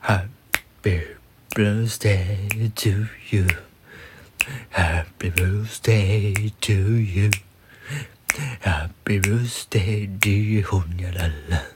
Happy birthday to you. Happy birthday to you. Happy birthday dear you.